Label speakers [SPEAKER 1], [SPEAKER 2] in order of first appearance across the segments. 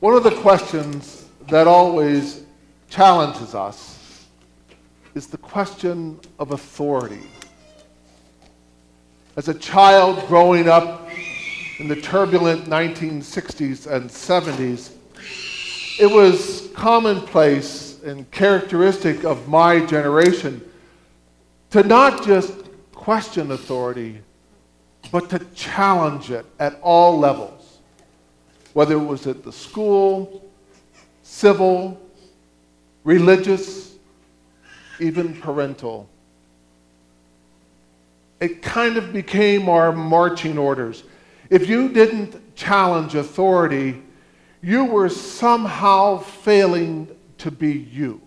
[SPEAKER 1] One of the questions that always challenges us is the question of authority. As a child growing up in the turbulent 1960s and 70s, it was commonplace and characteristic of my generation to not just question authority, but to challenge it at all levels, whether it was at the school, civil, religious, even parental. It kind of became our marching orders. If you didn't challenge authority, you were somehow failing to be you.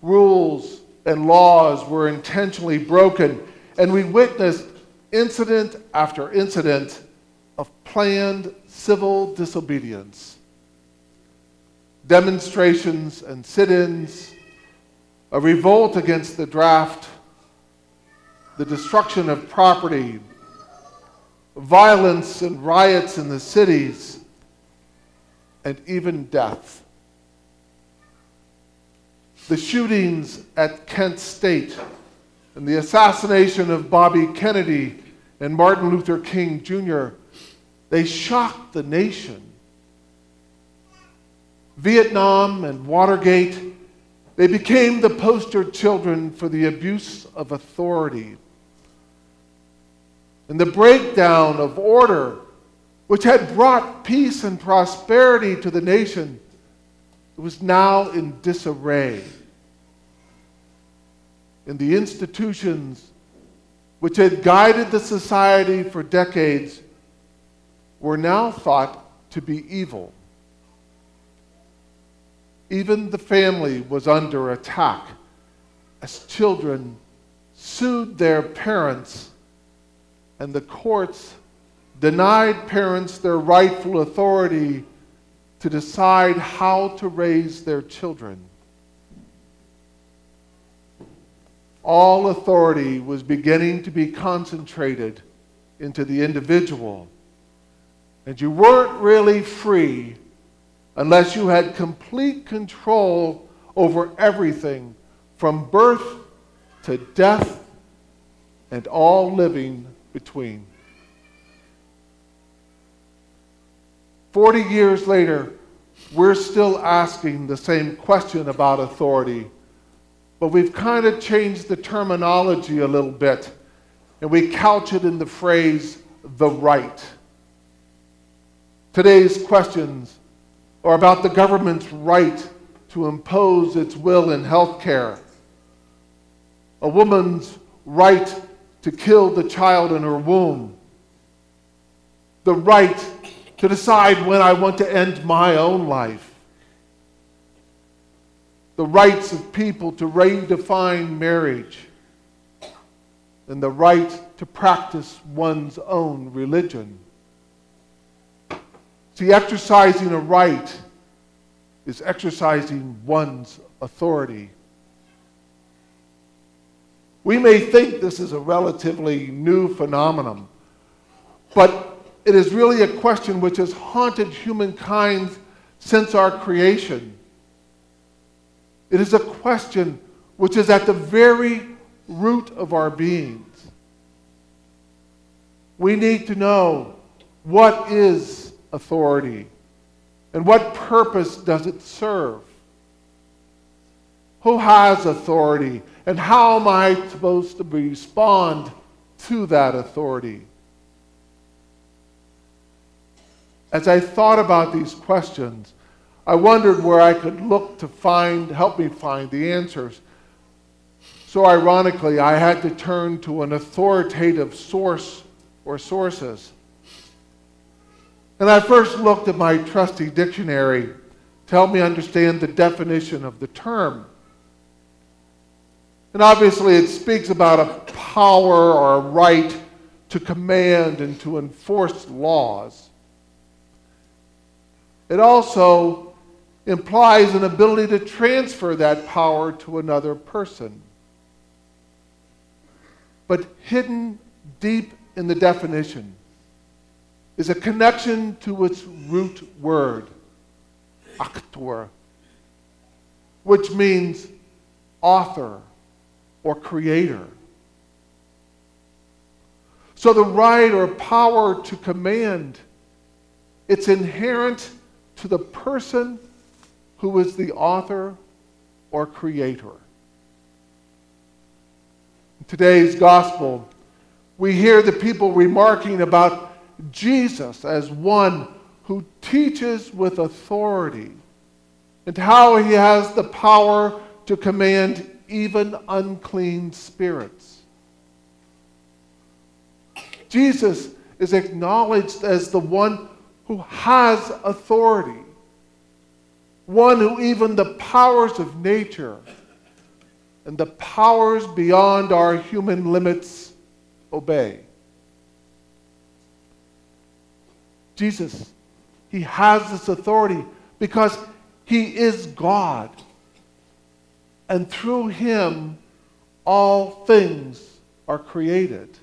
[SPEAKER 1] Rules and laws were intentionally broken, and we witnessed incident after incident of planned civil disobedience. Demonstrations and sit ins, a revolt against the draft, the destruction of property, violence and riots in the cities, and even death. The shootings at Kent State and the assassination of Bobby Kennedy and Martin Luther King Jr., they shocked the nation. Vietnam and Watergate, they became the poster children for the abuse of authority and the breakdown of order, which had brought peace and prosperity to the nation, was now in disarray. And the institutions which had guided the society for decades were now thought to be evil. Even the family was under attack as children sued their parents and the courts denied parents their rightful authority to decide how to raise their children. All authority was beginning to be concentrated into the individual. And you weren't really free unless you had complete control over everything from birth to death and all living between. Forty years later, we're still asking the same question about authority, but we've kind of changed the terminology a little bit, and we couch it in the phrase, the right. Today's questions are about the government's right to impose its will in health care, a woman's right to kill the child in her womb, the right to decide when I want to end my own life, the rights of people to redefine marriage, and the right to practice one's own religion. See, exercising a right is exercising one's authority. We may think this is a relatively new phenomenon, but it is really a question which has haunted humankind since our creation. It is a question which is at the very root of our beings. We need to know what is authority and what purpose does it serve? Who has authority and how am I supposed to respond to that authority? As I thought about these questions, I wondered where I could look to find, help me find the answers. So, ironically, I had to turn to an authoritative source or sources. And I first looked at my trusty dictionary to help me understand the definition of the term. And obviously, it speaks about a power or a right to command and to enforce laws. It also implies an ability to transfer that power to another person. But hidden deep in the definition is a connection to its root word, auctor, which means author or creator. So the right or power to command, it's inherent to the person who is the author or creator. In today's gospel, we hear the people remarking about Jesus as one who teaches with authority and how he has the power to command even unclean spirits. Jesus is acknowledged as the one who has authority, one who even the powers of nature and the powers beyond our human limits obey. Jesus, he has this authority because he is God. And through him, all things are created.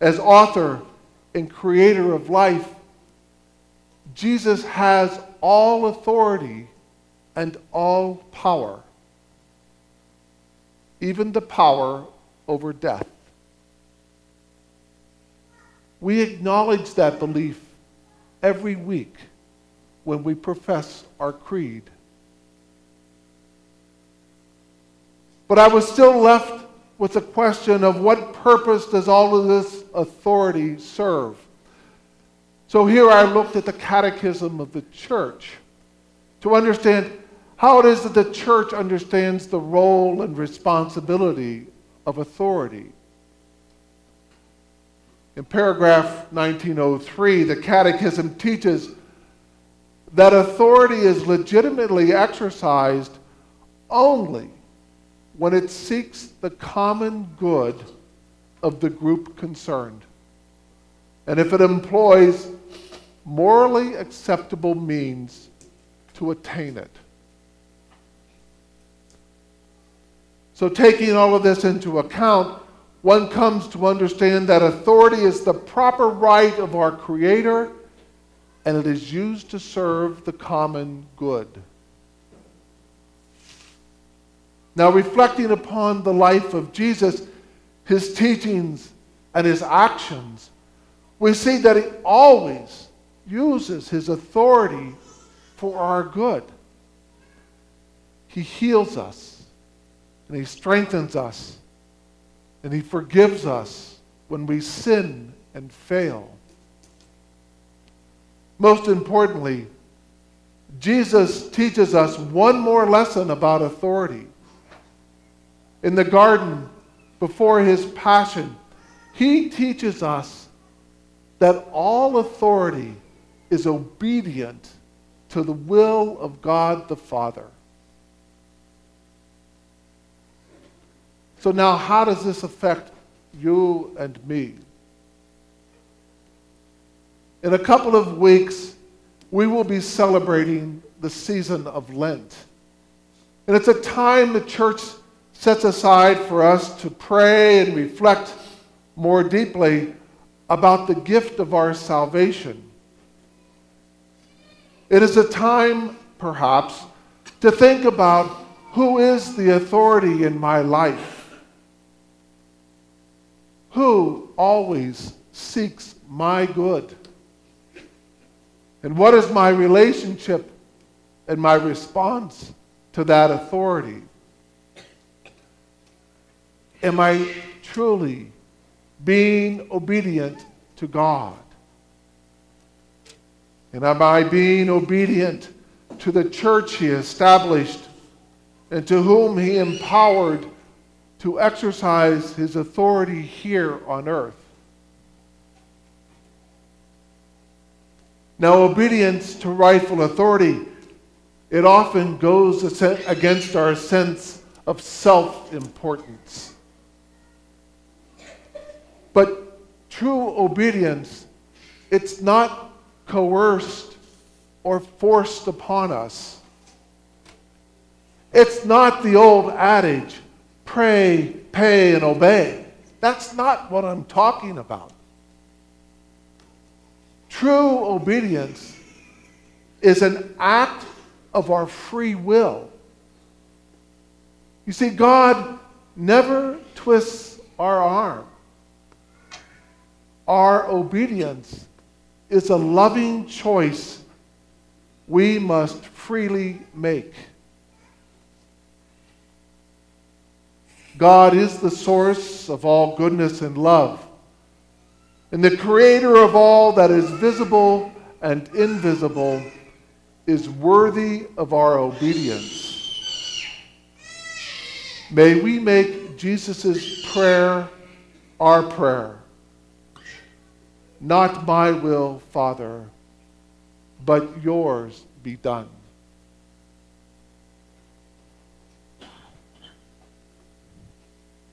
[SPEAKER 1] As author and creator of life, Jesus has all authority and all power, even the power over death. We acknowledge that belief every week when we profess our creed. But I was still left with the question of what purpose does all of this authority serve? So here I looked at the Catechism of the Church to understand how it is that the church understands the role and responsibility of authority. In paragraph 1903, the Catechism teaches that authority is legitimately exercised only when it seeks the common good of the group concerned, and if it employs morally acceptable means to attain it. So, taking all of this into account, one comes to understand that authority is the proper right of our Creator and it is used to serve the common good. Now, reflecting upon the life of Jesus, his teachings, and his actions, we see that he always uses his authority for our good. He heals us, and he strengthens us, and he forgives us when we sin and fail. Most importantly, Jesus teaches us one more lesson about authority. In the garden, before his passion, he teaches us that all authority is obedient to the will of God the Father. So, now how does this affect you and me? In a couple of weeks, we will be celebrating the season of Lent. And it's a time the church sets aside for us to pray and reflect more deeply about the gift of our salvation. It is a time, perhaps, to think about who is the authority in my life? Who always seeks my good? And what is my relationship and my response to that authority? Am I truly being obedient to God? And am I being obedient to the church He established and to whom He empowered to exercise His authority here on earth? Now, obedience to rightful authority, it often goes against our sense of self importance. But true obedience, it's not coerced or forced upon us. It's not the old adage pray, pay, and obey. That's not what I'm talking about. True obedience is an act of our free will. You see, God never twists our arm. Our obedience is a loving choice we must freely make. God is the source of all goodness and love, and the creator of all that is visible and invisible is worthy of our obedience. May we make Jesus' prayer our prayer. Not my will, Father, but yours be done.